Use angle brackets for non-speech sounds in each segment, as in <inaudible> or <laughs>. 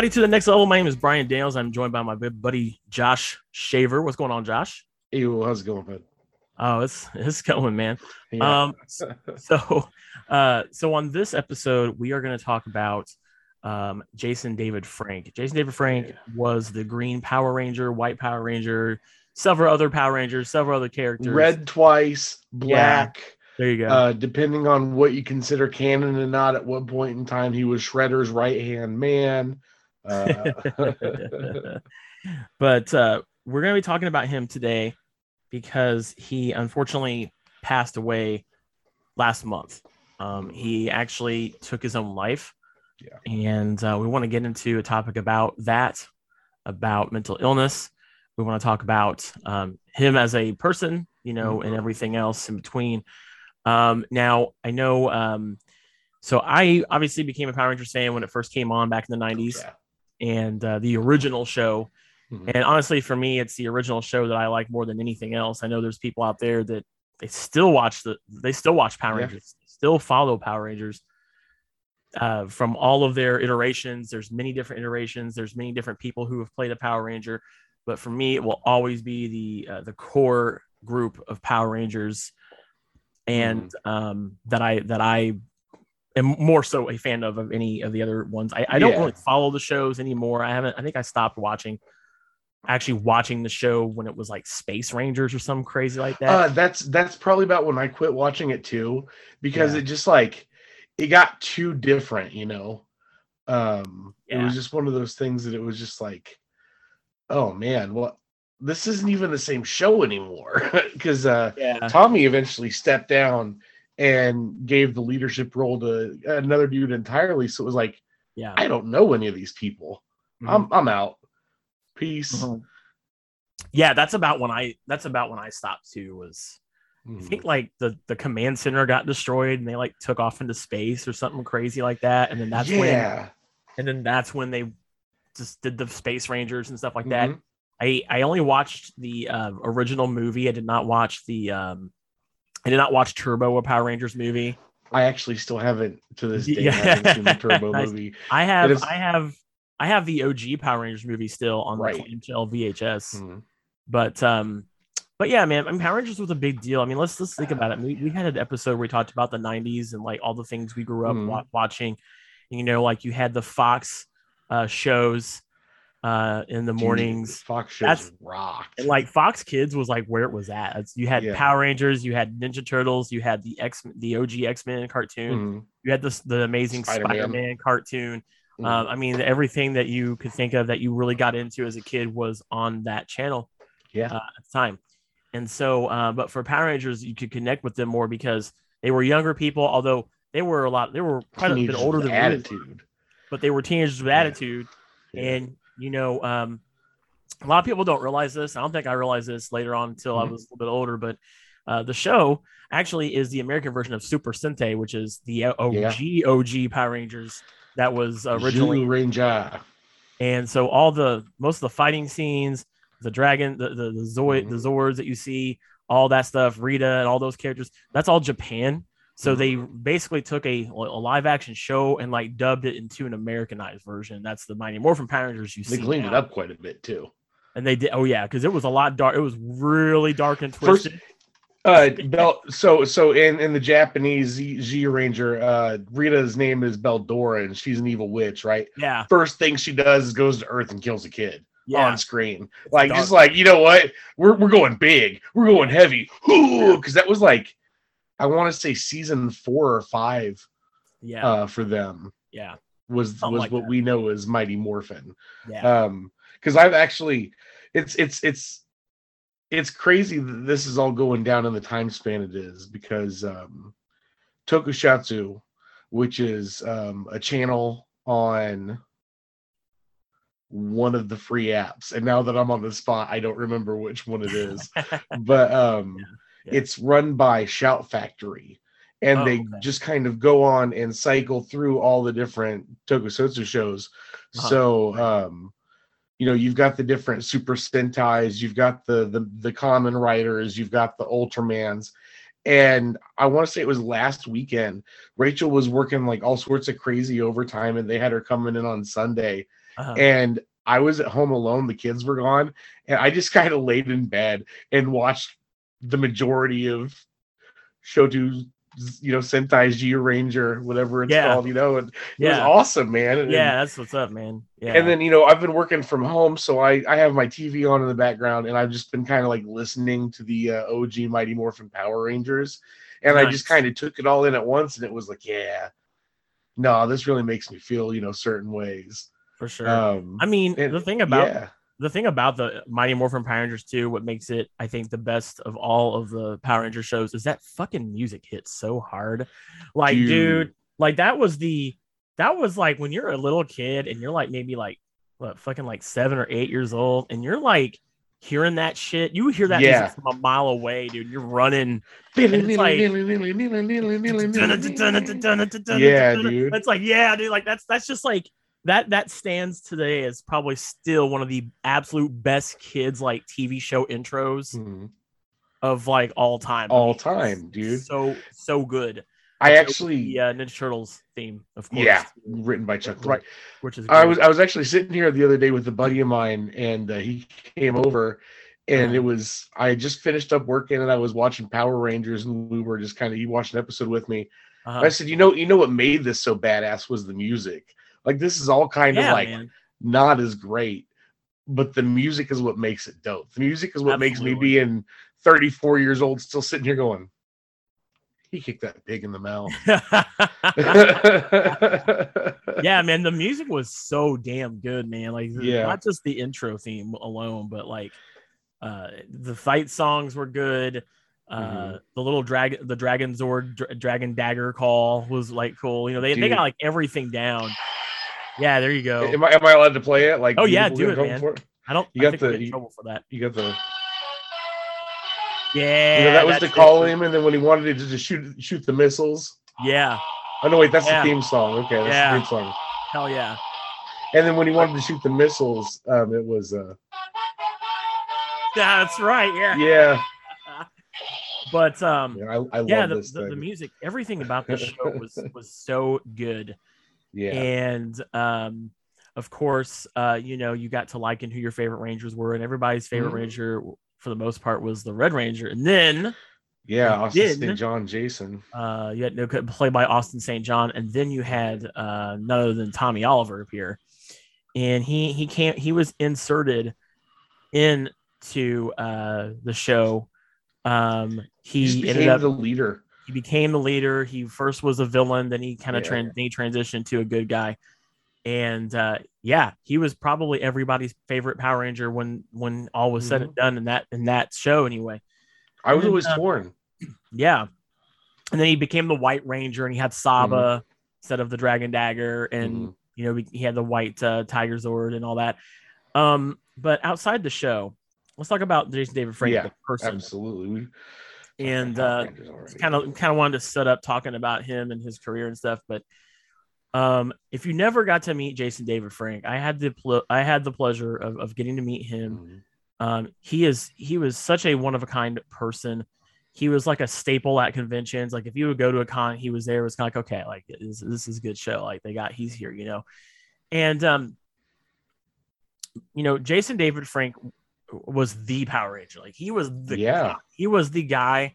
everybody to the next level. My name is Brian Daniels. I'm joined by my good buddy Josh Shaver. What's going on, Josh? Hey, well, how's it going, bud? Oh, it's it's going, man. Yeah. Um, <laughs> so, uh, so on this episode, we are going to talk about um, Jason David Frank. Jason David Frank Yeah. was the Green Power Ranger, White Power Ranger, several other Power Rangers, several other characters. Red twice, black. There you go. Uh, depending on what you consider canon and not, at what point in time he was Shredder's right hand man. Uh, <laughs> but uh, we're going to be talking about him today because he unfortunately passed away last month. Um, he actually took his own life. Yeah. And uh, we want to get into a topic about that, about mental illness. We want to talk about um, him as a person, you know, and everything else in between. Um, now, I know. Um, so I obviously became a Power Rangers fan when it first came on back in the 90s yeah. And uh, the original show. Mhm. And honestly, for me, it's the original show that I like more than anything else. I know there's people out there that they still watch the they still watch Power Yeah. Rangers, still follow Power Rangers. Uh, from all of their iterations, there's many different iterations. There's many different people who have played a Power Ranger, but for me, it will always be the uh, the core group of Power Rangers, and um, that I that I am more so a fan of of any of the other ones. I, I don't Yeah. really follow the shows anymore. I haven't. I think I stopped watching, actually watching the show when it was like Space Rangers or something crazy like that. Uh, that's that's probably about when I quit watching it too, because Yeah. it just like it got too different, you know. Um, it was just one of those things that it was just like, oh man, what this isn't even the same show anymore. <laughs> Because uh, yeah, Tommy eventually stepped down and gave the leadership role to another dude entirely. So it was like, yeah. I don't know any of these people. Mhm. I'm I'm out. Peace. Mhm. Yeah, that's about when I. That's about when I stopped too. Was I Mhm. think like the the command center got destroyed and they like took off into space or something crazy like that, and then that's when yeah. and then that's when they just did the space rangers and stuff like that Mhm. i i only watched the uh, original movie i did not watch the um i did not watch turbo a power rangers movie I actually still haven't to this day Yeah. haven't seen the Turbo <laughs> movie. i have is- i have i have the og power rangers movie still on Right. the clamshell vhs Mhm. but um but yeah man I mean, power rangers was a big deal i mean let's let's think about it we, we had an episode where we talked about the 90s and like all the things we grew up Mhm. wa- watching you know like you had the fox uh shows uh in the Dude, mornings Fox That's- shows rocked. and like Fox Kids was like where it was at. It's, you had Yeah. Power Rangers, you had Ninja Turtles, you had the X, the OG X Men cartoon, Mhm. you had this the Amazing Spider-Man. Spider Man cartoon. Mhm. Um, I mean, everything that you could think of that you really got into as a kid was on that channel yeah. uh, at the time. And so, uh, but for Power Rangers, you could connect with them more because they were younger people, although they were a lot, they were quite a bit older than we were, attitude. but they were teenagers with Yeah. attitude Yeah. and you know um a lot of people don't realize this i don't think i realized this later on until i Mhm. was a little bit older but uh, the show actually is the american version of super sentai which is the og og power rangers that was originally Ranger. and so all the most of the fighting scenes the dragon the the, the zoid the Mhm. zords that you see all that stuff rita and all those characters that's all japan so Mhm. they basically took a, a live action show and like dubbed it into an Americanized version. That's the Mighty Morphin Power Rangers you They see. They cleaned it up quite a bit too. and they did. Oh yeah, because it was a lot dark. It was really dark and First- twisted. Uh, Bel, so so in in the Japanese Z, Ranger, uh, Rita's name is Beldora, and she's an evil witch, right? yeah, First thing she does is goes to Earth and kills a kid yeah, on screen. Like dark. just like you know what, we're we're going big, we're going heavy, because that was like, I want to say season four or five yeah, uh, for them yeah, was Something was like what that. we know as Mighty Morphin. yeah. um because i've actually it's it's it's it's crazy that this is all going down in the time span it is because um TokuSHOUTsu which is um a channel on one of the free apps. And now that I'm on the spot, I don't remember which one it is. <laughs> but um Yeah. It's run by Shout Factory. And Oh, they okay. just kind of go on and cycle through all the different tokusatsu shows. Uh-huh. So um you know, you've got the different Super Sentais, you've got the the the Kamen Riders, you've got the Ultramans. And I want to say it was last weekend. Rachel was working like all sorts of crazy overtime, and they had her coming in on Sunday. Uh-huh. And I was at home alone, the kids were gone, and I just <laughs> kind of laid in bed and watched the majority of Shoto, you know, Sentai Zyuranger, whatever it's Yeah. called, you know, and it Yeah. was awesome, man. And- yeah, that's what's up, man. Yeah. and then you know i've been working from home so i i have my tv on in the background and i've just been kind of like listening to the uh, og mighty morphin power rangers and i just kind of took it all in at once and it was like yeah no this really makes me feel you know certain ways for sure. um I mean, and- the thing about yeah the thing about the Mighty Morphin Power Rangers too, what makes it, I think, the best of all of the Power Ranger shows is that fucking music hits so hard. Like, dude, Dude. like that was the that was like when you're a little kid and you're like maybe like what fucking like seven or eight years old, and you're like hearing that shit. You hear that Yeah. music from a mile away, dude. You're running. <laughs> it's like- Yeah, dude. It's like, yeah, dude. Like that's that's just like that that stands today as probably still one of the absolute best kids like TV show intros Mhm. of like all time. All it's time, dude. So so good. i actually the uh, Ninja Turtles theme, of course. yeah written by chuck Right. Which is I was I was actually sitting here the other day with a buddy of mine, and uh, he came over, and it Uh-huh. was I had just finished up working, and I was watching Power Rangers, and we were just kind of he watched an episode with me. Uh-huh. I said, you know, you know what made this so badass was the music. Like this is all kind yeah, of like man. not as great, but the music is what makes it dope. The music is what makes me Absolutely. being 34 years old still sitting here going. He kicked that pig in the mouth. <laughs> yeah, man, the music was so damn good, man. Like Yeah. not just the intro theme alone, but like uh the fight songs were good. Uh Mhm. the little dragon the dragon zord dra- dragon dagger call was like cool. You know, they, they got like everything down. Yeah, there you go. Am I am I allowed to play it? Like Oh, yeah, do it, man. I don't you I got think the- you- trouble for that. You got the Yeah. you know that was to call him, and then when he wanted to just shoot shoot the missiles. Yeah, Oh no, wait, that's Yeah. the theme song. Okay, that's Yeah. the theme song. hell yeah. And then when he wanted to shoot the missiles, um, it was uh, That's right. Yeah. yeah, <laughs> But um yeah I, I love yeah, the, the, the music, everything about this show was was so good. Yeah, And um, of course, uh, you know, you got to liken who your favorite Rangers were, and everybody's favorite Mhm. Ranger, for the most part, was the Red Ranger. And then yeah. Austin then- St. John Jason. uh, you had no played by Austin St. John, and then you had uh, none other than Tommy Oliver appear, and he he came he was inserted into uh, the show. Um, He he ended up the leader. He became the leader. He first was a villain, then he kind of Yeah. he transitioned to a good guy. And uh, yeah, he was probably everybody's favorite Power Ranger when when all was said and done in that in that show anyway. I was always uh, torn. <clears throat> Yeah. And then he became the White Ranger and he had Saba instead of the Dragon Dagger and Mhm. you know he had the white uh, Tiger Zord and all that. Um but outside the show, let's talk about Jason David Frank Yeah, the person. Absolutely. We- And uh kind of kind of wanted to set up talking about him and his career and stuff but um if you never got to meet jason david frank i had the pl- i had the pleasure of, of getting to meet him. Mhm. um he is he was such a one of a kind person. He was like a staple at conventions. Like if you would go to a con he was there. It was kind of like okay like this, this is a good show. Like they got he's here you know? And um you know jason david frank was the power ranger like he was the Yeah. guy. he was the guy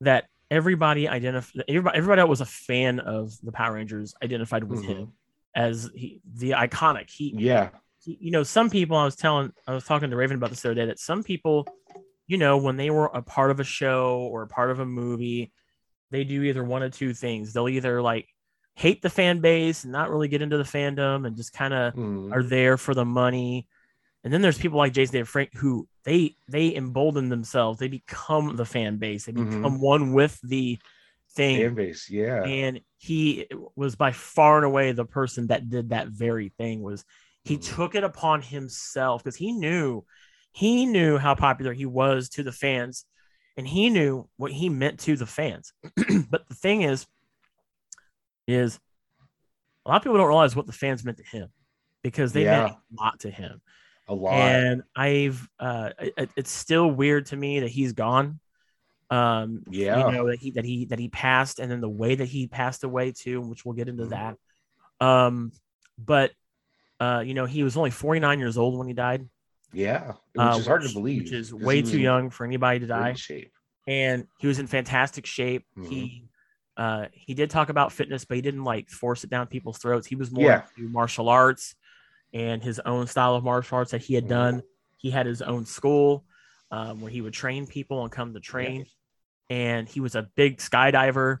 that everybody identified everybody, everybody that was a fan of the power rangers identified with Mhm. him as he, the iconic he Yeah. he- you know, some people I was telling, I was talking to Raven about this the other day that some people, you know, when they were a part of a show or a part of a movie, they do either one of two things. They'll either like hate the fan base and not really get into the fandom and just kind of Mhm. are there for the money. And then there's people like Jason David Frank who they they embolden themselves. They become the fan base. They Mhm. become one with the thing Fan base. Yeah. and he was by far and away the person that did that very thing was He Mhm. took it upon himself because he knew he knew how popular he was to the fans and he knew what he meant to the fans. <clears throat> but the thing is, is a lot of people don't realize what the fans meant to him because they meant a lot to him. A lot. And I've uh it, it's still weird to me that he's gone. Um Yeah. you know that he that he that he passed and then the way that he passed away too, which we'll get into Mhm. that. Um but uh you know he was only 49 years old when he died. yeah, which uh, is hard to believe. Which is way too young for anybody to die. Shape. And he was in fantastic shape. Mhm. He uh he did talk about fitness, but he didn't like force it down people's throats. He was more Yeah. into martial arts and his own style of martial arts that he had Mhm. done. He had his own school um, where he would train people and come to train. And he was a big skydiver,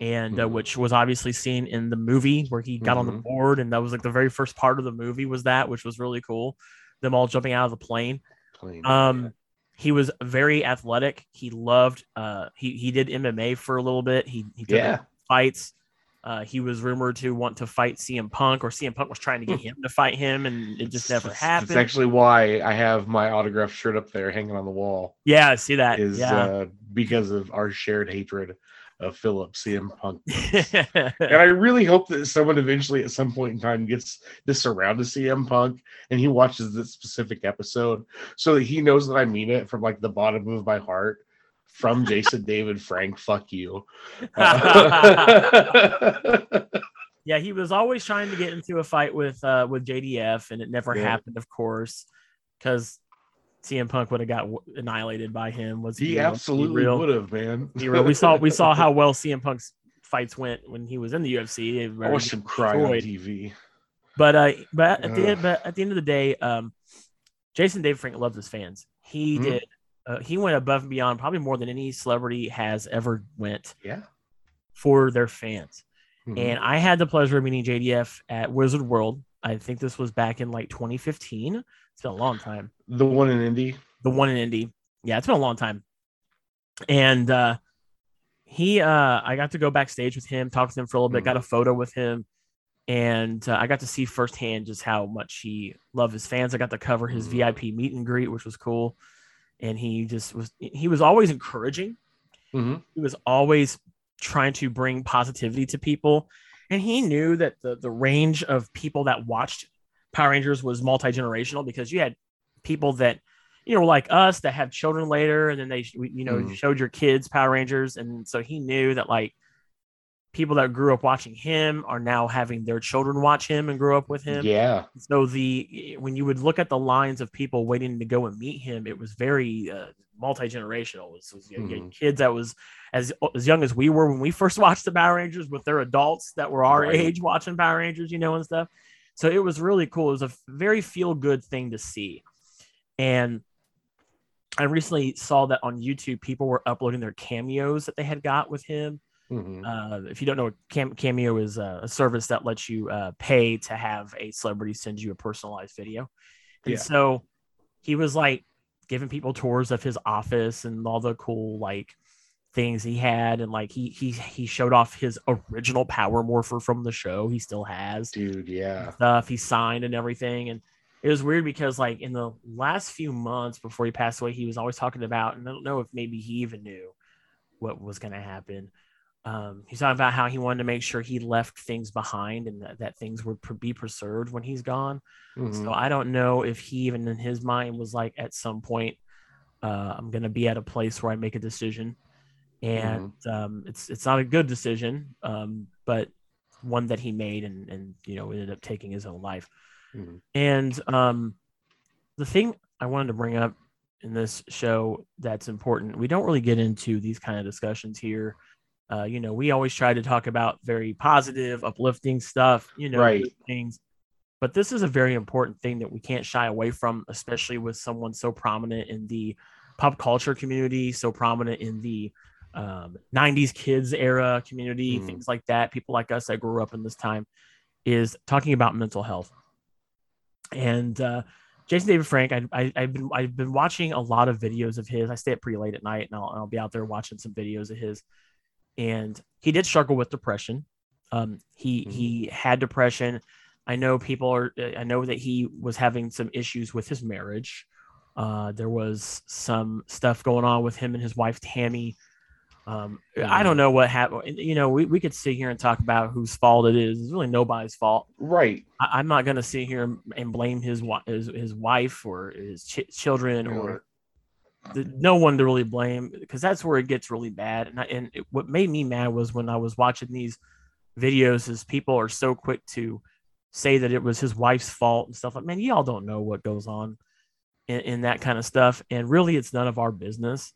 and uh, Mhm. which was obviously seen in the movie where he got on the Mhm. board, and that was like the very first part of the movie was that, which was really cool. Them all jumping out of the plane. Plain, Um, he was very athletic. He loved. Uh, he he did MMA for a little bit. He he took Yeah. fights. Uh, he was rumored to want to fight CM Punk, or CM Punk was trying to get him to fight him, and it just never happened. That's actually why I have my autograph shirt up there hanging on the wall. yeah, I see that. Is yeah. uh, because of our shared hatred of Philip CM Punk. <laughs> And I really hope that someone eventually at some point in time gets this around to CM Punk and he watches this specific episode so that he knows that I mean it from like the bottom of my heart. From Jason David Frank, fuck you. <laughs> Uh, <laughs> yeah, he was always trying to get into a fight with uh with JDF, and it never Yeah. happened, of course, because CM Punk would have got w- annihilated by him. Was he be absolutely would have, man. We saw we saw how <laughs> well CM Punk's fights went when he was in the UFC. I watched him cry on. TV. But uh, but at the end, but at the end of the day, um, Jason David Frank loves his fans. He Mhm. did. Uh, he went above and beyond, probably more than any celebrity has ever went Yeah. for their fans. Mhm. And I had the pleasure of meeting JDF at Wizard World. I think this was back in like 2015. It's been a long time. the one in Indy. The one in Indy. Yeah, it's been a long time. And uh he uh I got to go backstage with him, talk to him for a little bit, Mhm. got a photo with him. And uh, I got to see firsthand just how much he loved his fans. I got to cover his Mhm. VIP meet and greet, which was cool. And he just was he was always encouraging Mhm. he was always trying to bring positivity to people and he knew that the the range of people that watched power rangers was multi-generational because you had people that you know like us that have children later and then they you know Mhm. showed your kids power rangers and so he knew that like people that grew up watching him are now having their children watch him and grow up with him Yeah. so the when you would look at the lines of people waiting to go and meet him, it was very uh, multi generational. It was, it was Mhm. kids that was as as young as we were when we first <laughs> watched the Power Rangers, with their adults that were our Right. age watching Power Rangers, you know, and stuff. So it was really cool. It was a very feel good thing to see, and I recently saw that on YouTube, people were uploading their cameos that they had got with him Mhm. uh, if you don't know, Cam- Cameo is a, a service that lets you uh, pay to have a celebrity send you a personalized video. And Yeah. so he was like giving people tours of his office and all the cool like things he had, and like he he he showed off his original Power Morpher from the show. He still has Dude, yeah. stuff he signed and everything and it was weird because like in the last few months before he passed away he was always talking about and i don't know if maybe he even knew what was going to happen um, he's talking about how he wanted to make sure he left things behind and that, that things would pr- be preserved when he's gone Mhm. so i don't know if he even in his mind was like at some point uh, i'm going to be at a place where i make a decision and um, it's it's not a good decision um, but one that he made and and you know ended up taking his own life Mhm. and um, the thing I wanted to bring up in this show that's important, we don't really get into these kind of discussions here. Uh, you know, we always try to talk about very positive, uplifting stuff, you know, Right. things. But this is a very important thing that we can't shy away from, especially with someone so prominent in the pop culture community, so prominent in the um, 90s kids era community, Mhm. things like that. People like us that grew up in this time is talking about mental health and uh, Jason David Frank, I, I, I've been I've been watching a lot of videos of his. I stay up pretty late at night, and I'll, I'll be out there watching some videos of his. And he did struggle with depression. Um, he Mhm. he had depression I know people are. I know that he was having some issues with his marriage. Uh, there was some stuff going on with him and his wife Tammy. Um, I don't know what happened. You know, we, we could sit here and talk about whose fault it is. It's really nobody's fault. Right. I, am not going to sit here and, blame his, his his wife or his ch- children or the, no one to really blame because that's where it gets really bad. And, I, and it, what made me mad was when I was watching these videos, is people are so quick to say that it was his wife's fault and stuff like. Man, y'all don't know what goes on in, in that kind of stuff, and really, it's none of our business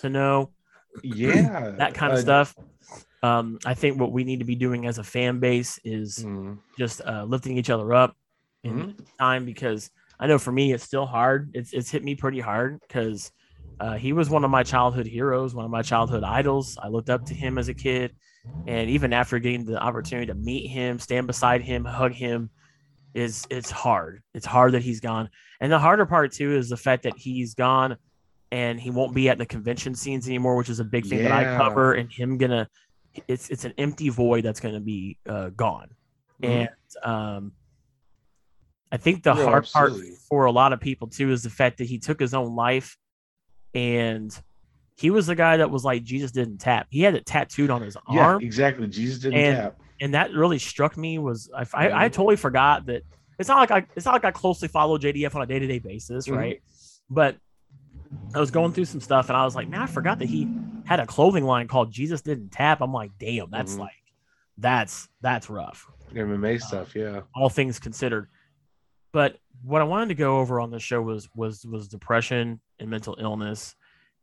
to know. <clears throat> Yeah, that kind of uh, stuff. Um, I think what we need to be doing as a fan base is mm. just uh, lifting each other up in mm-hmm. time because I know for me it's still hard. It's it's hit me pretty hard because uh, he was one of my childhood heroes, one of my childhood idols. I looked up to him as a kid, and even after getting the opportunity to meet him, stand beside him, hug him, is it's hard. It's hard that he's gone, and the harder part too is the fact that he's gone, and he won't be at the convention scenes anymore, which is a big thing yeah. that I cover. And him gonna, it's it's an empty void that's gonna be uh, gone, mm-hmm. and um, I think the yeah, hard absolutely. part for a lot of people too is the fact that he took his own life and he was the guy that was like Jesus didn't tap. He had it tattooed on his yeah, arm. Exactly, Jesus didn't and, tap. And that really struck me. Was I, I, I, totally forgot that it's not like I it's not like I closely follow JDF on a day to day basis, mm-hmm. right? But I was going through some stuff and I was like, man, I forgot that he had a clothing line called Jesus didn't tap. I'm like, damn, that's mm-hmm. like that's that's rough. MMA uh, stuff, yeah. All things considered. But what I wanted to go over on the show was was was depression and mental illness,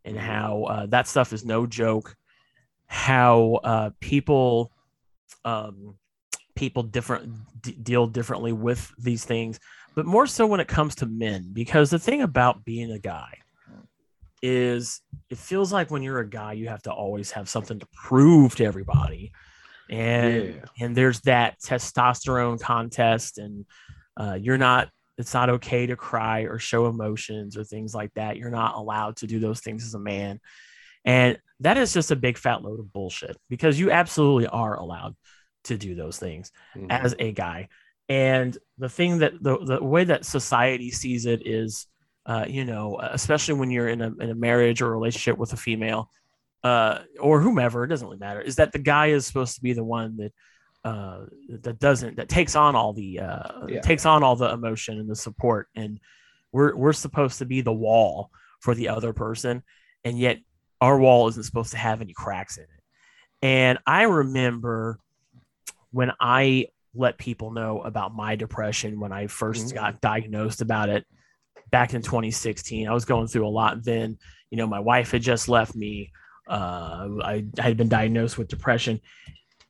and how uh, that stuff is no joke. How uh, people um, people different d- deal differently with these things, but more so when it comes to men, because the thing about being a guy is it feels like when you're a guy, you have to always have something to prove to everybody. And yeah. and there's that testosterone contest, and uh, you're not it's not okay to cry or show emotions or things like that. You're not allowed to do those things as a man. And that is just a big fat load of bullshit because you absolutely are allowed to do those things mm-hmm. as a guy. And the thing that the, the way that society sees it is, uh, you know, especially when you're in a, in a marriage or a relationship with a female uh, or whomever, it doesn't really matter, is that the guy is supposed to be the one that uh, that doesn't that takes on all the uh, yeah. takes on all the emotion and the support. And we're we're supposed to be the wall for the other person and yet our wall isn't supposed to have any cracks in it. And i remember when i let people know about my depression when i 1st mm-hmm. got diagnosed about it back in 2016 i was going through a lot then. You know my wife had just left me. Uh, I, I had been diagnosed with depression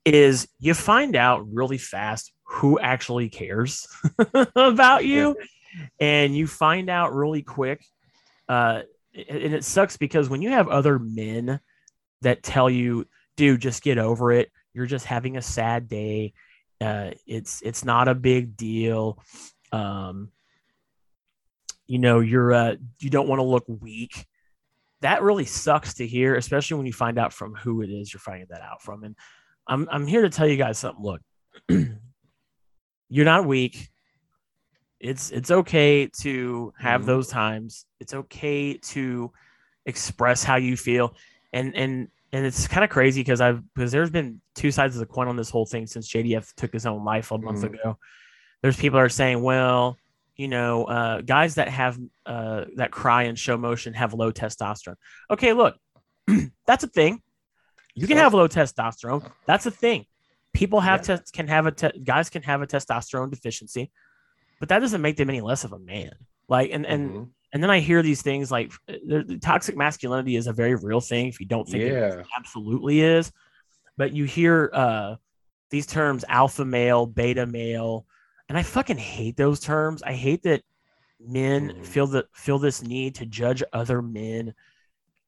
is you find out really fast who actually cares <laughs> about you and you find out really quick uh, and it sucks because when you have other men that tell you dude just get over it. You're just having a sad day. Uh, it's it's not a big deal. Um, you know you're uh, you don't want to look weak. That really sucks to hear especially when you find out from who it is you're finding that out from and I'm I'm here to tell you guys something. Look, <clears throat> you're not weak. It's it's okay to have mm-hmm. those times. It's okay to express how you feel. And and and it's kind of crazy because I've because there's been two sides of the coin on this whole thing since JDF took his own life a month mm-hmm. ago. There's people are saying, well, you know, uh, guys that have uh, that cry and show motion have low testosterone. Okay, look, <clears throat> that's a thing. You can have low testosterone. That's a thing. People have yeah. te- can have a te- guys can have a testosterone deficiency, but that doesn't make them any less of a man. Like and and mm-hmm. and then I hear these things like the toxic masculinity is a very real thing. If you don't think yeah. it absolutely is, but you hear uh, these terms alpha male, beta male, and I fucking hate those terms. I hate that men mm-hmm. feel that feel this need to judge other men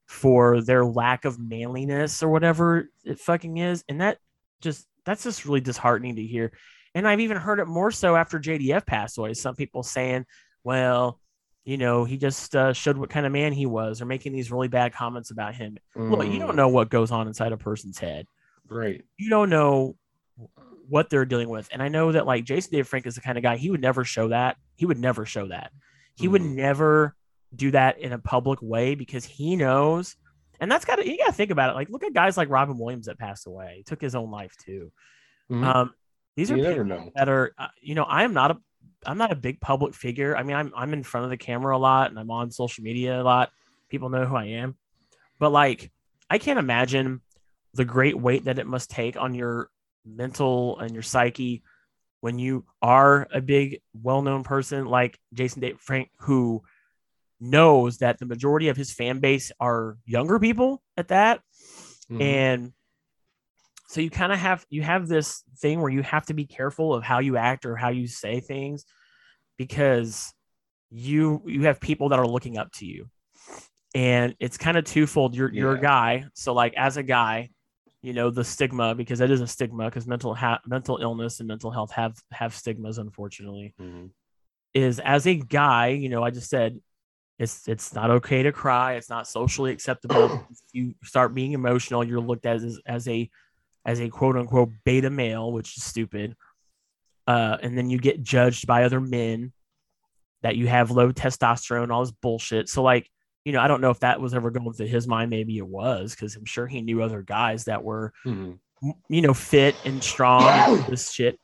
for their lack of manliness or whatever it fucking is. And that just that's just really disheartening to hear. And I've even heard it more so after JDF passed away. Some people saying, well, you know, he just uh, showed what kind of man he was, or making these really bad comments about him. Mm. Look, you don't mm. know what goes on inside a person's head. Right. You don't know what they're dealing with. And I know that like Jason David Frank is the kind of guy he would never show that. He would never show that. He would Mhm. never do that in a public way because he knows. And that's got to you got to think about it. Like look at guys like Robin Williams that passed away. He took his own life too. Mhm. Um, these are you people know. that are uh, you know I am not a I'm not a big public figure. I mean I'm I'm in front of the camera a lot and I'm on social media a lot. People know who I am. But like I can't imagine the great weight that it must take on your mental and your psyche when you are a big well-known person like Jason David Frank who knows that the majority of his fan base are younger people at that. Mhm. and so you kind of have you have this thing where you have to be careful of how you act or how you say things because you you have people that are looking up to you. And it's kind of twofold. You're you're a guy. So like as a guy you know the stigma because it is a stigma because mental ha- mental illness and mental health have have stigmas unfortunately Mhm. is as a guy, you know, I just said it's it's not okay to cry. It's not socially acceptable. <clears throat> if you start being emotional, you're looked at as as a as a quote unquote beta male, which is stupid. Uh, and then you get judged by other men that you have low testosterone, all this bullshit. So like, you know, I don't know if that was ever going through his mind. Maybe it was because I'm sure he knew other guys that were Mhm. you know, fit and strong and this shit.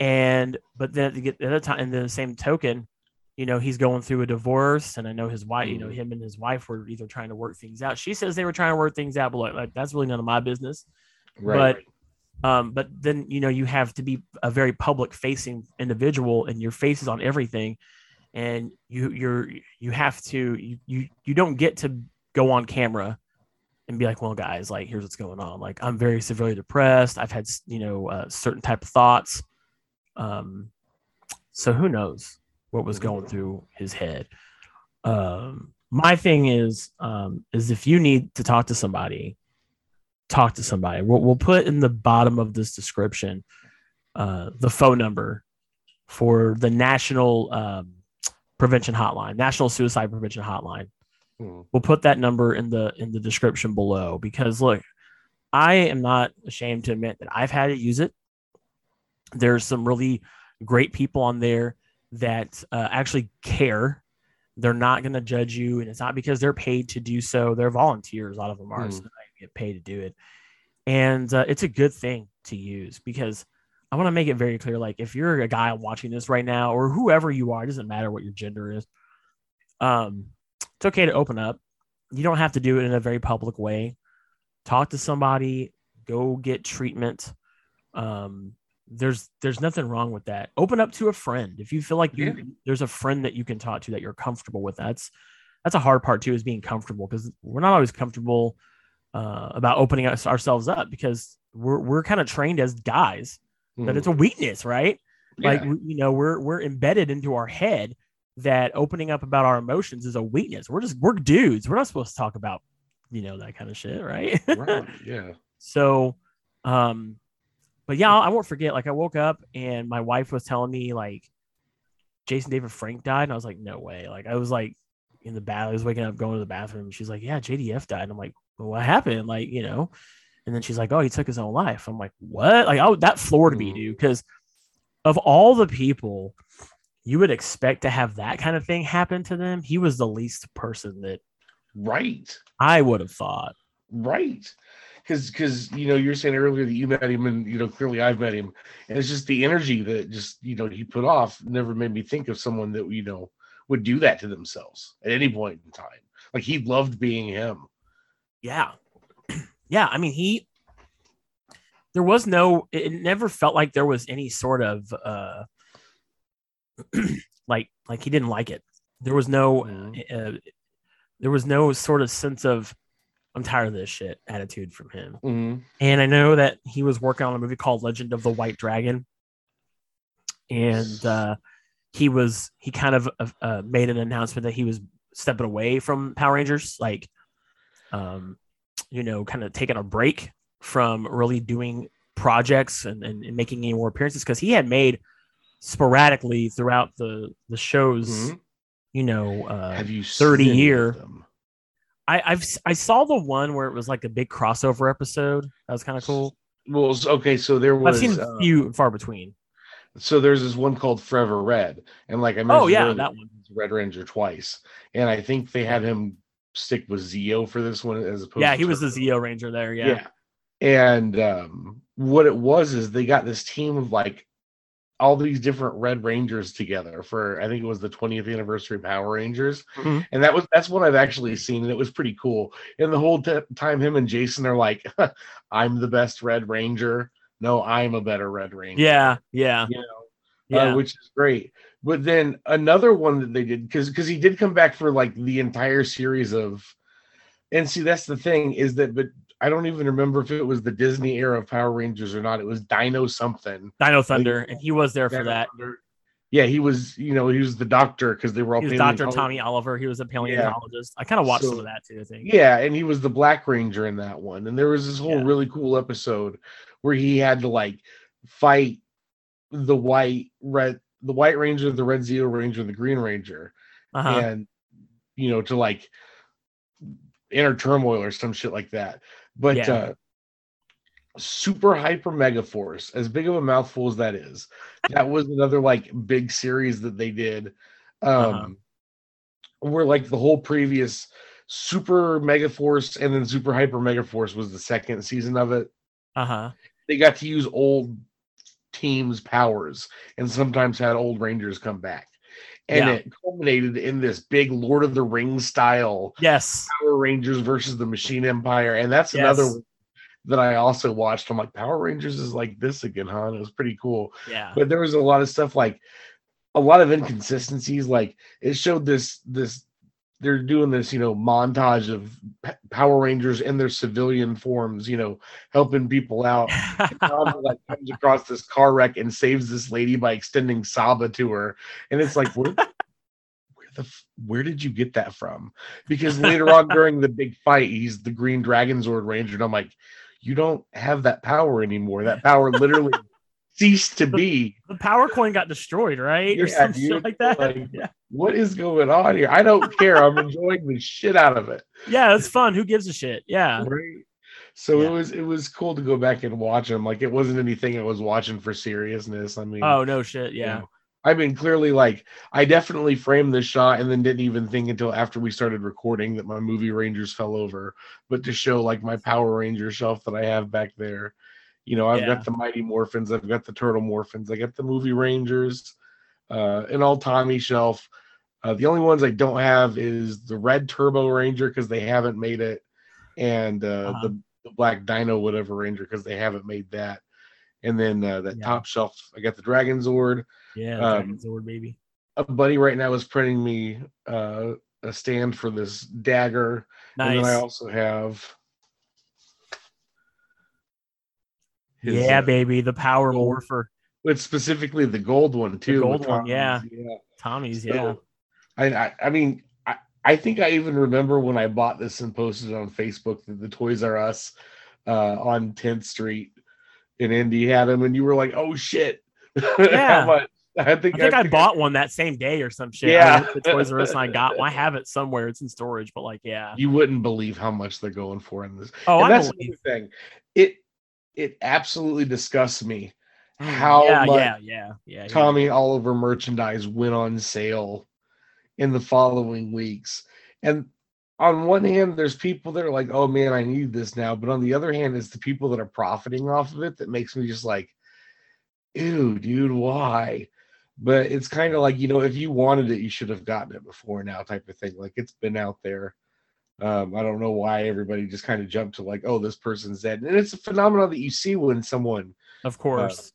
And but then at the other time, and then the same token, you know, he's going through a divorce, and I know his wife, you know, Mhm. him and his wife were either trying to work things out. She says they were trying to work things out, but like, like that's really none of my business. Right. But um, but then you know, you have to be a very public facing individual, and your face is on everything, and you you're you have to you you you don't get to go on camera and be like, well, guys, like, here's what's going on. Like, I'm very severely depressed. I've had, you know, uh, certain type of thoughts. Um, so who knows what was going through his head? Um, my thing is, um, is if you need to talk to somebody, talk to somebody. We'll, we'll put in the bottom of this description uh, the phone number for the National um, Prevention Hotline, National Suicide Prevention Hotline Mhm. we'll put that number in the in the description below because look i am not ashamed to admit that i've had to use it there's some really great people on there that uh, actually care they're not going to judge you and it's not because they're paid to do so they're volunteers a lot of them are so Hmm. they get paid to do it and uh, it's a good thing to use because i want to make it very clear like if you're a guy watching this right now or whoever you are it doesn't matter what your gender is um it's okay to open up. You don't have to do it in a very public way. Talk to somebody, go get treatment. Um, there's there's nothing wrong with that. Open up to a friend if you feel like you Yeah. there's a friend that you can talk to that you're comfortable with. That's that's a hard part too is being comfortable because we're not always comfortable uh, about opening us, ourselves up because we're we're kind of trained as guys that it's a weakness, right? like Yeah. we- you know we're we're embedded into our head that opening up about our emotions is a weakness we're just we're dudes we're not supposed to talk about you know that kind of shit right right. <laughs> Yeah. so um but yeah i won't forget like i woke up and my wife was telling me like jason david frank died and i was like no way. Like i was like in the bath i was waking up going to the bathroom she's like yeah jdf died. And i'm like well, what happened? Like you know? And then she's like oh he took his own life. I'm like what? Like oh that floored me Mhm. dude because of all the people you would expect to have that kind of thing happen to them he was the least person that Right. i would have thought. Right. Because because you know you're saying earlier that you met him and you know clearly I've met him and it's just the energy that just you know he put off never made me think of someone that you know would do that to themselves at any point in time. Like he loved being him. Yeah. <clears throat> yeah. I mean, he, there was no, it never felt like there was any sort of, uh, <clears throat> like, like he didn't like it. There was no, Mhm. uh, there was no sort of sense of, I'm tired of this shit attitude from him. Mhm. And I know that he was working on a movie called Legend of the White Dragon. And, uh, he was, he kind of uh, uh, made an announcement that he was stepping away from Power Rangers, like, um, you know, kind of taking a break from really doing projects and, and, and making any more appearances because he had made sporadically throughout the the shows, Mhm. you know, uh, Have you 30 seen any of year- them? I I've I saw the one where it was like a big crossover episode. That was kind of cool. Well, okay, so there I've was seen uh, few and far between. so there's this one called Forever Red, and like I mentioned, Oh yeah, earlier, that one. Red Ranger twice, and I think they had him stick with Zeo for this one as opposed. Yeah, he was the. Zeo Ranger there. Yeah. Yeah. And um, what it was is they got this team of like all these different Red Rangers together for I think it was the 20th anniversary Power Rangers, Mhm. and that was that's what I've actually seen, and it was pretty cool. And the whole t- time, him and Jason are like, <laughs> "I'm the best Red Ranger." No, I'm a better Red Ranger. Yeah, yeah, you know, yeah. uh, which is great. But then another one that they did because because he did come back for like the entire series of, and see that's the thing is that but I don't even remember if it was the Disney era of Power Rangers or not. It was Dino something. Dino Thunder, and he was there for that. Thunder. Yeah, he was. You know, he was the doctor because they were all. He was Dr. Tommy Oliver. He was a paleontologist. I kind of watched some of that too. I think. Yeah, and he was the Black Ranger in that one. And there was this whole Yeah. really cool episode where he had to like fight the white red the white ranger, the red Zeo Ranger, and the Green Ranger. Uh-huh. and you know to like inner turmoil or some shit like that but Yeah. uh super hyper mega force as big of a mouthful as that is that was another like big series that they did um Uh-huh. where like the whole previous super mega force and then super hyper mega force was the second season of it Uh huh. they got to use old teams' powers and sometimes had old Rangers come back. And Yeah. it culminated in this big Lord of the Rings style Yes. Power Rangers versus the Machine Empire. And that's another Yes. one that I also watched. I'm like, Power Rangers is like this again, huh? And it was pretty cool. Yeah. But there was a lot of stuff like a lot of inconsistencies. Like it showed this this they're doing this, you know, montage of Power Rangers in their civilian forms, you know, helping people out. <laughs> Tom like comes across this car wreck and saves this lady by extending Saba to her, and it's like, where, where the where did you get that from? Because later on during the big fight, he's the Green Dragon Zord Ranger, and I'm like, you don't have that power anymore. That power literally <laughs> ceased to be. the power coin got destroyed, right? Or Yeah, some dude, like that. like- <laughs> yeah. What is going on here? I don't care. I'm <laughs> enjoying the shit out of it. Yeah, it's fun. Who gives a shit? Yeah. Right. So Yeah. it was it was cool to go back and watch them. Like it wasn't anything I was watching for seriousness. I mean, Oh no shit. you Yeah. know, I mean, clearly, like I definitely framed this shot and then didn't even think until after we started recording that my movie Rangers fell over. But to show like my Power Ranger shelf that I have back there, you know, I've Yeah. got the Mighty Morphins, I've got the Turtle Morphins, I got the movie Rangers, uh, an all Tommy shelf. Uh, the only ones I don't have is the Red Turbo Ranger because they haven't made it, and uh, Uh-huh. the, the Black Dino whatever Ranger because they haven't made that. And then uh, that Yeah. top shelf, I got the Dragon Zord Yeah. Um, Dragon Zord, baby. a buddy right now is printing me uh, a stand for this dagger, and then I also have. his, Yeah, uh, baby. The power gold- morpher. It's specifically the gold one too. with gold one, yeah. Tommy's, yeah. Tommy's. So, Yeah. I, I I mean I, I think I even remember when I bought this and posted it on Facebook that the Toys R Us uh, on 10th Street in Indy had them, and you were like, "Oh shit!" <laughs> Yeah. Much? I think I think I bought one that same day or some shit. I Yeah. to Toys R Us and I got one. I have it somewhere. It's in storage, but like, yeah. You wouldn't believe how much they're going for in this. Oh, and I that's believe. the thing. It it absolutely disgusts me Mm, how yeah, much yeah, yeah, yeah. Tommy Oliver merchandise went on sale in the following weeks. And on one hand, there's people that are like, oh man, I need this now. But on the other hand, it's the people that are profiting off of it that makes me just like, ew, dude, why? But it's kind of like, you know, if you wanted it, you should have gotten it before now, type of thing. Like it's been out there. Um, I don't know why everybody just kind of jumped to like, oh, this person's dead. And it's a phenomenon that you see when someone Of course.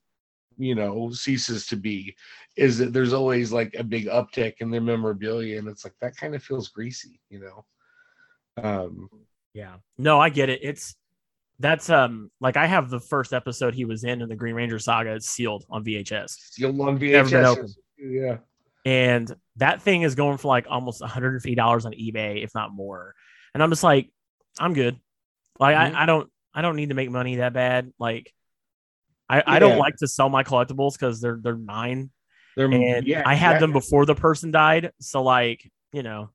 You know ceases to be is that there's always like a big uptick in their memorabilia and it's like that kind of feels greasy you know um Yeah. No, I get it. It's that's um like I have the first episode he was in in the Green Ranger saga. It's sealed on VHS. sealed on Never been VHS. opened. yeah and that thing is going for like almost $150 on eBay, if not more. And I'm just like, I'm good. Like Mhm. I, I don't I don't need to make money that bad. Like I, I don't like to sell my collectibles because they're they're mine. they're And yeah I had them before the person died. So like, you know,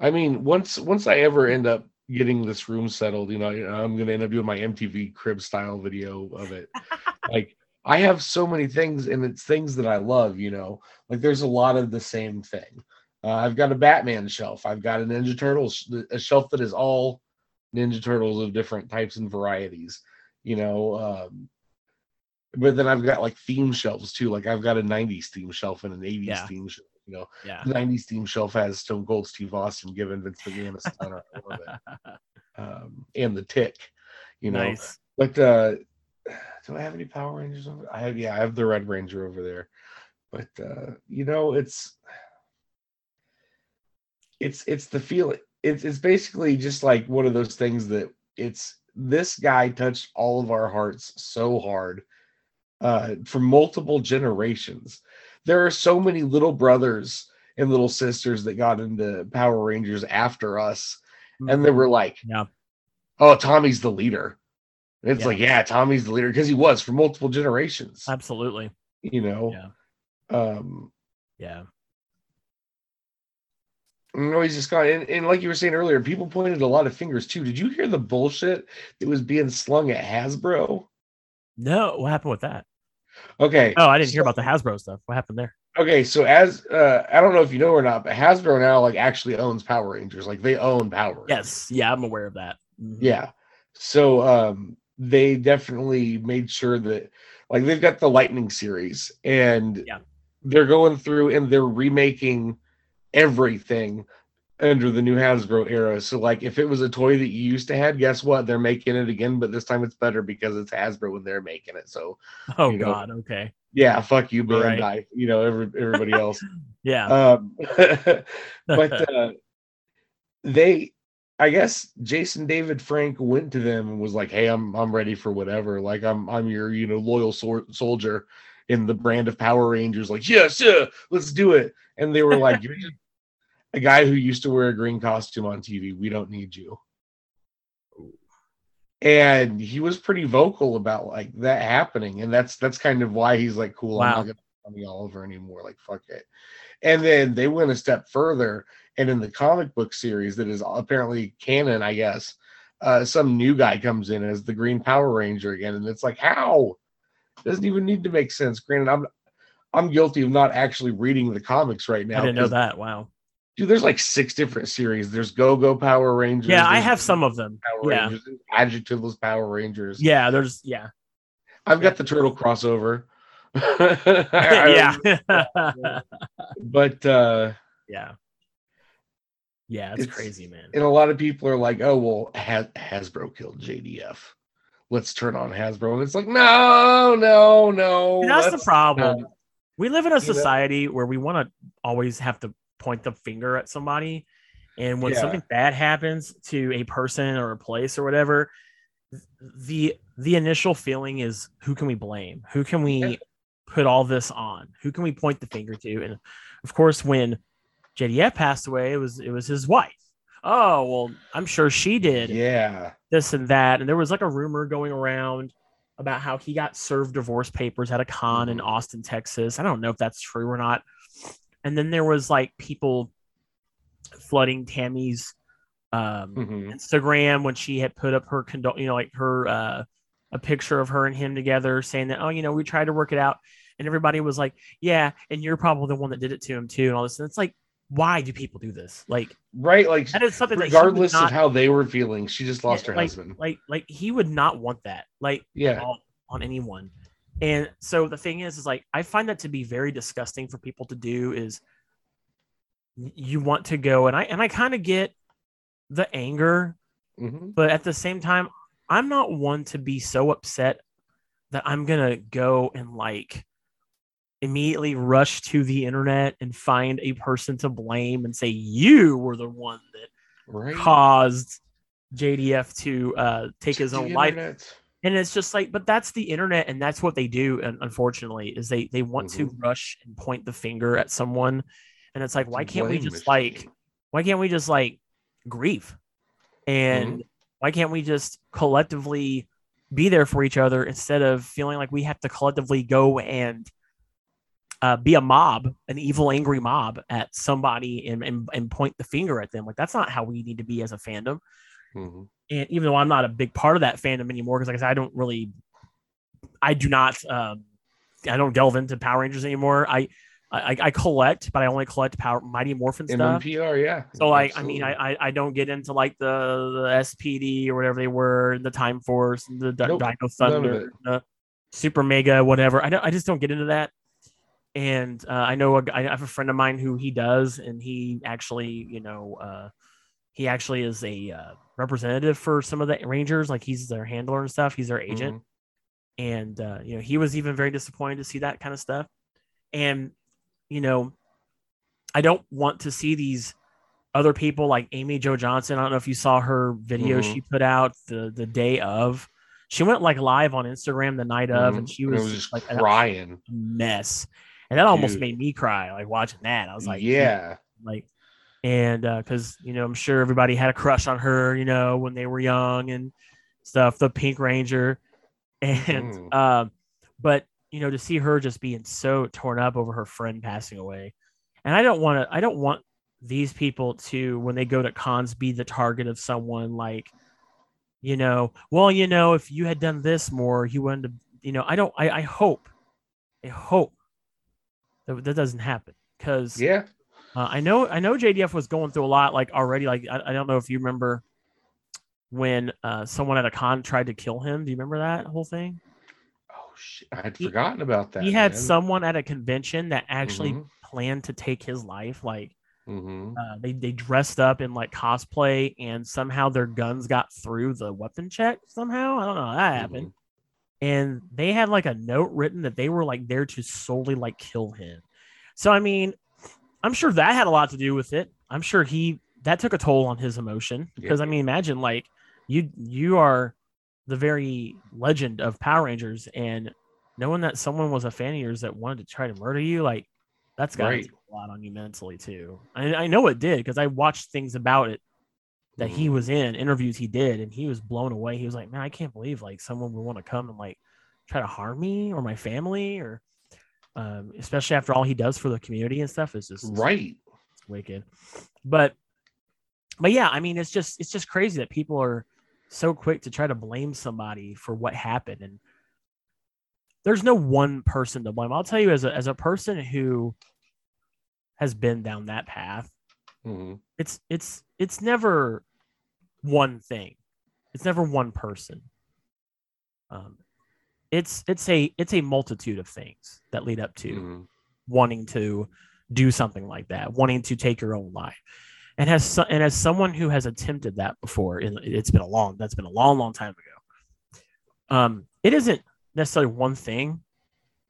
i mean once once i ever end up getting this room settled. You know, I'm gonna end up doing my MTV crib style video of it. <laughs> like I have so many things, and it's things that I love. You know, like there's a lot of the same thing. Uh, I've got a Batman shelf. I've got a Ninja Turtles a shelf that is all Ninja Turtles of different types and varieties. You know, um, but then I've got like theme shelves too. Like I've got a '90s theme shelf and an '80s Yeah. theme shelf. You know, Yeah. the '90s theme shelf has Stone Cold Steve Austin giving Vince McMahon a stunner. I love it. <laughs> Um, and the Tick. You know, nice. but uh do I have any Power Rangers over? I have yeah, I have the Red Ranger over there. But uh, you know, it's it's it's the feeling. It's it's basically just like one of those things that it's this guy touched all of our hearts so hard uh for multiple generations. There are so many little brothers and little sisters that got into Power Rangers after us, and they were like, Yeah. oh, Tommy's the leader. And it's Yeah. like, yeah, Tommy's the leader because he was for multiple generations. Absolutely. You know, Yeah. um, Yeah. Know, he's just got and, and like you were saying earlier, people pointed a lot of fingers too. Did you hear the bullshit that was being slung at Hasbro? No, what happened with that? Okay, Oh, I didn't hear about the Hasbro stuff. What happened there? okay. So as uh, I don't know if you know or not, but Hasbro now like actually owns Power Rangers. Like they own Power. Rangers. Yes. Yeah, I'm aware of that. Mhm. Yeah. So um they definitely made sure that like they've got the lightning series and Yeah. they're going through and they're remaking everything under the new Hasbro era. So like if it was a toy that you used to have, guess what? They're making it again, but this time it's better because it's Hasbro when they're making it. So Oh You know, God. Okay. yeah, fuck you, Right. Bandai. You know, every, everybody else. <laughs> Yeah. um <laughs> <laughs> but uh they i guess jason david frank went to them and was like hey i'm i'm ready for whatever like i'm i'm your you know loyal sor- soldier in the brand of power rangers like yes yeah let's do it and they were like you're just a guy who used to wear a green costume on tv we don't need you. And he was pretty vocal about like that happening. And that's that's kind of why he's like cool i'm not gonna be Tommy oliver anymore. Like fuck it. And then they went a step further. And in the comic book series that is apparently canon i guess uh some new guy comes in as the green power ranger again. And it's like how? Doesn't even need to make sense. Granted i'm i'm guilty of not actually reading the comics right now I didn't know that. Wow. Dude there's like six different series there's go-go power rangers Yeah, I have some of them. power Yeah. rangers adjectiveless power rangers Yeah. There's yeah. i've got the turtle crossover <laughs> yeah. <laughs> but uh yeah. Yeah. It's, It's- crazy, man. and a lot of people are like, "Oh, well, Has- Hasbro killed JDF. Let's turn on Hasbro." And it's like, no, no, no. See, that's the problem. not." we live in a know? society where we want to always have to point the finger at somebody and when Yeah. something bad happens to a person or a place or whatever the the initial feeling is who can we blame who can we Yeah. put all this on who can we point the finger to and of course when jdf passed away it was it was his wife oh well i'm sure she did Yeah, this and that. And there was like a rumor going around about how he got served divorce papers at a con in Mhm. Austin, Texas. I don't know if that's true or not. And then there was like people flooding Tammy's um, Mhm. Instagram when she had put up her condol, you know, like her uh, a picture of her and him together, saying that, oh, you know, we tried to work it out, and everybody was like, yeah, and you're probably the one that did it to him too, and all this. And it's like, why do people do this? Like right. Like, that is something that regardless not- of how they were feeling, she just lost yeah, her like, husband. Like, like he would not want that. Like, Yeah. on anyone. And so the thing is, is like I find that to be very disgusting for people to do. Is you want to go, and I and I kind of get the anger, Mhm. but at the same time, I'm not one to be so upset that I'm gonna go and like immediately rush to the internet and find a person to blame and say you were the one that Right. caused JDF to uh, take his The own life. internet. And it's just like, but that's the internet, and that's what they do. And unfortunately, is they they want to rush and point the finger at someone, and it's like, why can't we just like, why can't we just like grieve, and why can't we just collectively be there for each other instead of feeling like we have to collectively go and uh, be a mob, an evil, angry mob at somebody and, and and point the finger at them? Like that's not how we need to be as a fandom. Mhm. and even though I'm not a big part of that fandom anymore, because like I said, I don't really, I do not, um, I don't delve into Power Rangers anymore. I, I, I collect, but I only collect Power Mighty Morphin stuff. MMPR, yeah. So like, I mean, I, I I don't get into like the the SPD or whatever they were, the Time Force, and the Nope, Dino Thunder, the Super Mega, whatever. I don't, I just don't get into that. And uh, I know a, I have a friend of mine who he does, and he actually, you know, uh, he actually is a uh, representative for some of the Rangers. Like he's their handler and stuff. He's their agent Mhm. and uh, you know he was even very disappointed to see that kind of stuff and you know i don't want to see these other people like amy jo johnson i don't know if you saw her video Mhm. she put out the the day of she went like live on instagram the night of and Mhm. she was, it was just like a crying. mess and that almost Dude. made me cry like watching that i was like yeah. like and uh because you know i'm sure everybody had a crush on her you know when they were young and stuff the pink ranger <laughs> and Mhm. um but you know to see her just being so torn up over her friend passing away and i don't want to i don't want these people to when they go to cons be the target of someone like you know well you know if you had done this more you wouldn't have you know i don't i, I hope i hope that that doesn't happen because Yeah. Uh, I know I know JDF was going through a lot like already. Like I, I don't know if you remember when uh, someone at a con tried to kill him. Do you remember that whole thing? Oh shit. I had He- forgotten about that. he had man. someone at a convention that actually Mhm. planned to take his life. Like Mhm. uh, they they dressed up in like cosplay and somehow their guns got through the weapon check somehow. I don't know how that happened. Mhm. and they had like a note written that they were like there to solely like kill him. So I mean, I'm sure that had a lot to do with it. I'm sure he that took a toll on his emotion because I mean, imagine like you you are the very legend of Power Rangers and knowing that someone was a fan of yours that wanted to try to murder you, like that's got Right. a lot on you mentally too. I, I know it did because I watched things about it that he Mhm. was in interviews he did and he was blown away he was like man i can't believe like someone would want to come and like try to harm me or my family or um, especially after all he does for the community and stuff is just it's Right. wicked. But but yeah i mean it's just it's just crazy that people are so quick to try to blame somebody for what happened. And there's no one person to blame. I'll tell you as a as a person who has been down that path Mhm. it's it's it's never one thing. It's never one person. Um it's it's a it's a multitude of things that lead up to Mhm. wanting to do something like that wanting to take your own life and has so, and as someone who has attempted that before it's been a long that's been a long long time ago um it isn't necessarily one thing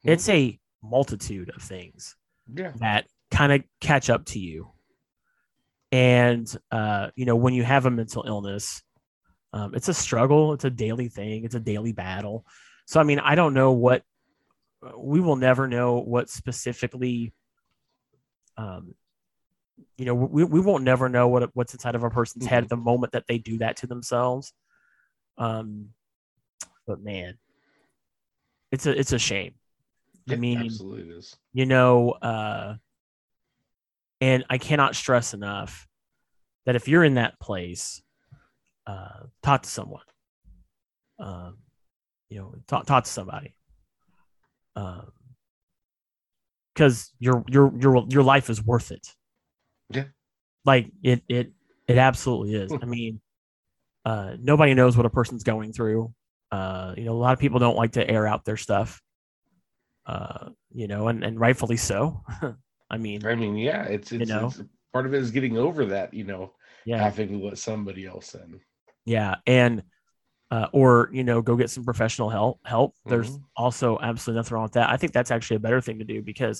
it's a multitude of things Yeah. that kind of catch up to you. And uh, you know, when you have a mental illness, um, it's a struggle. It's a daily thing. It's a daily battle. So I mean, I don't know what we will never know what specifically. Um, you know, we, we won't never know what what's inside of a person's head the moment that they do that to themselves. Um, but man, it's a it's a shame. I mean, absolutely is. you know uh and i cannot stress enough that if you're in that place uh talk to someone um you know talk, talk to somebody. Um because your your your your life is worth it. Yeah. like it it it absolutely is. I mean uh nobody knows what a person's going through. Uh you know a lot of people don't like to air out their stuff. Uh you know and and rightfully so. <laughs> I mean I mean, yeah, it's it's, know? it's part of it is getting over that, you know, yeah. having to let somebody else in. yeah and uh, or you know go get some professional help help there's Mhm. also absolutely nothing wrong with that i think that's actually a better thing to do because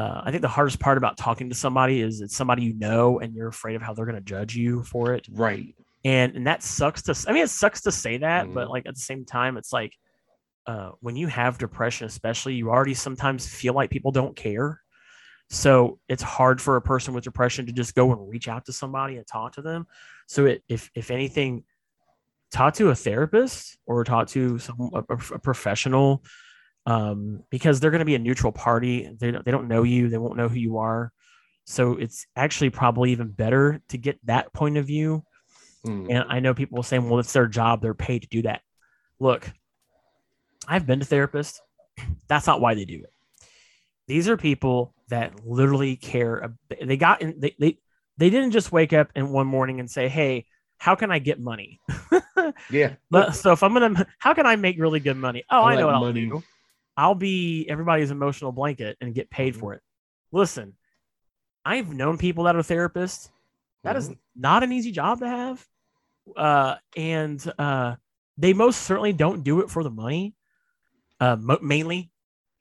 uh, i think the hardest part about talking to somebody is it's somebody you know and you're afraid of how they're going to judge you for it Right. and and that sucks to i mean it sucks to say that but Mhm. like at the same time it's like uh, when you have depression especially you already sometimes feel like people don't care so it's hard for a person with depression to just go and reach out to somebody and talk to them so it, if if anything talk to a therapist or talk to some a, a professional um, because they're going to be a neutral party they don't, they don't know you they won't know who you are so it's actually probably even better to get that point of view Mm. And I know people will say, well, it's their job. They're paid to do that. Look, I've been to therapists. <clears throat> That's not why they do it. These are people that literally care. They got in, they, they, they didn't just wake up in one morning and say, Hey, how can I get money? <laughs> yeah. <laughs> But so if I'm gonna, how can I make really good money? Oh, I, I know like what money. I'll do. I'll be everybody's emotional blanket and get paid Mhm. for it. Listen, I've known people that are therapists. That is Mhm. not an easy job to have, uh, and uh, they most certainly don't do it for the money. Uh, mo- mainly,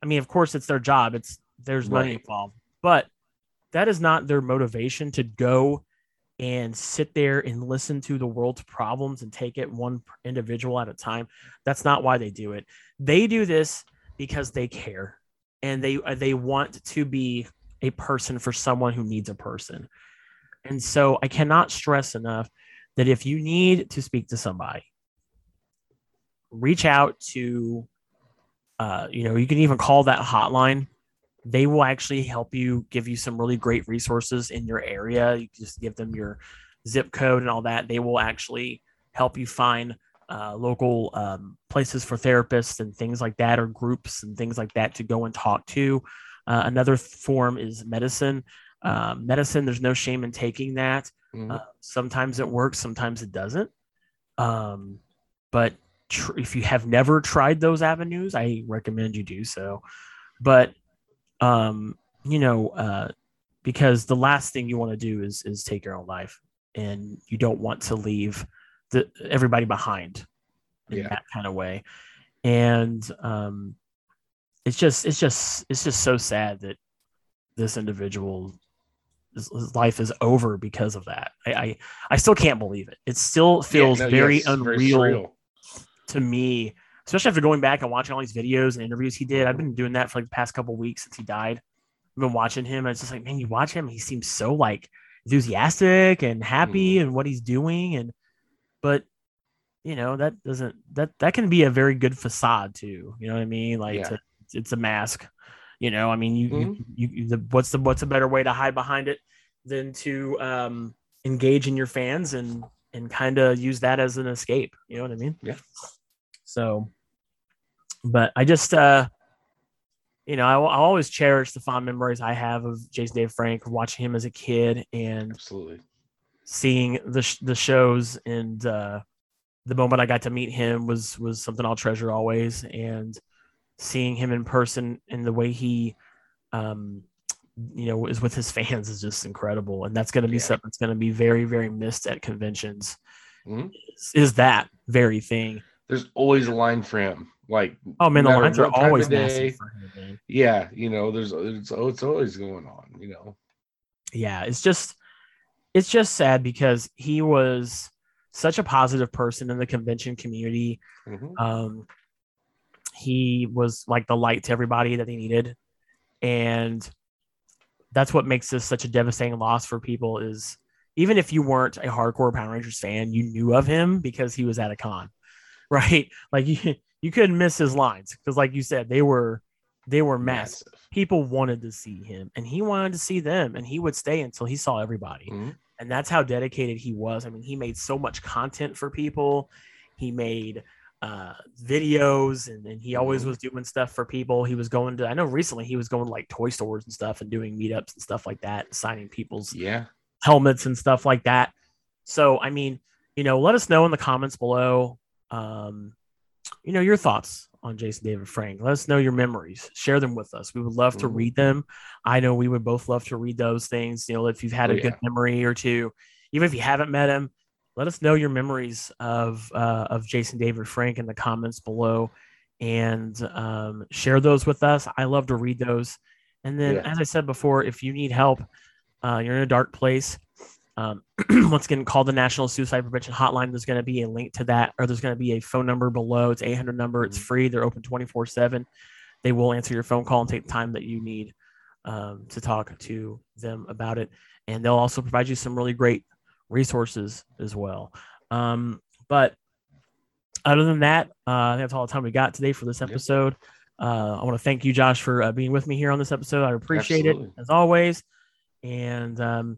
I mean, of course, it's their job. It's there's money Right. involved, but that is not their motivation to go and sit there and listen to the world's problems and take it one individual at a time. That's not why they do it. They do this because they care and they uh, they want to be a person for someone who needs a person. And so I cannot stress enough that if you need to speak to somebody, reach out to uh, you know, you can even call that hotline they will actually help you give you some really great resources in your area. You just give them your zip code and all that. They will actually help you find uh, local um, places for therapists and things like that or groups and things like that to go and talk to. Uh, another form is medicine. Um, medicine there's no shame in taking that. Mhm. uh, sometimes it works sometimes it doesn't. Um, but tr- if you have never tried those avenues i recommend you do so. But um, you know, uh, because the last thing you want to do is is take your own life, and you don't want to leave the everybody behind in Yeah. that kind of way. And um, it's just it's just it's just so sad that this individual his, life is over because of that. I, I I still can't believe it. It still feels Yeah, no, very yes, unreal surreal. to me, especially after going back and watching all these videos and interviews he did. I've been doing that for like the past couple weeks since he died. I've been watching him. And it's just like, man, you watch him, he seems so like enthusiastic and happy and what he's doing. And but you know, that doesn't that that can be a very good facade too. You know what I mean? Like Yeah. to, it's a mask. You know, I mean, you, Mhm. you, you, the, what's the, what's a better way to hide behind it than to um, engage in your fans and, and kind of use that as an escape. You know what I mean? Yeah. So, but I just, uh, you know, I, will always cherish the fond memories I have of Jason Dave Frank, watching him as a kid and Absolutely. seeing the sh- the shows and uh, the moment I got to meet him was was something I'll treasure always. And seeing him in person and the way he, um, you know, is with his <laughs> fans is just incredible. And that's going to be Yeah. something that's going to be very very missed at conventions. Mhm. Is, is that very thing? There's always a line for him. Like, Oh man, the No matter lines are what time of always for him. Yeah, you know, there's it's, oh, it's always going on. You know. yeah it's just it's just sad because he was such a positive person in the convention community Mhm. um he was like the light to everybody that they needed and that's what makes this such a devastating loss for people is even if you weren't a hardcore power rangers fan you knew of him because he was at a con <laughs> right like you you couldn't miss his lines because like you said they were they were massive people wanted to see him and he wanted to see them and he would stay until he saw everybody Mhm. and that's how dedicated he was i mean he made so much content for people he made uh videos and, and he always Mhm. was doing stuff for people he was going to i know recently he was going to like toy stores and stuff and doing meetups and stuff like that signing people's Yeah. helmets and stuff like that. So, I mean, you know, let us know in the comments below, um, you know, your thoughts on Jason David Frank. Let us know your memories. Share them with us. We would love to Mhm. read them. I know we would both love to read those things. You know, if you've had Oh, a good memory or two, even if you haven't met him, let us know your memories of uh, of Jason David Frank in the comments below, and um, share those with us. I love to read those. And then, Yeah. as I said before, if you need help, uh, you're in a dark place. Um, <clears throat> once again, call the National Suicide Prevention Hotline. There's going to be a link to that, or there's going to be a phone number below. It's 800 number. It's Mhm. free. They're open 24 seven. They will answer your phone call and take the time that you need um, to talk to them about it, and they'll also provide you some really great resources as well. Um, but other than that, uh, that's all the time we got today for this Yep. episode. Uh, I want to thank you, Josh, for uh, being with me here on this episode. I appreciate Absolutely. it as always. And um,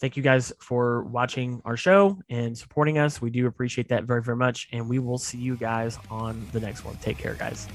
thank you guys for watching our show and supporting us. We do appreciate that very, very much. And we will see you guys on the next one. Take care, guys.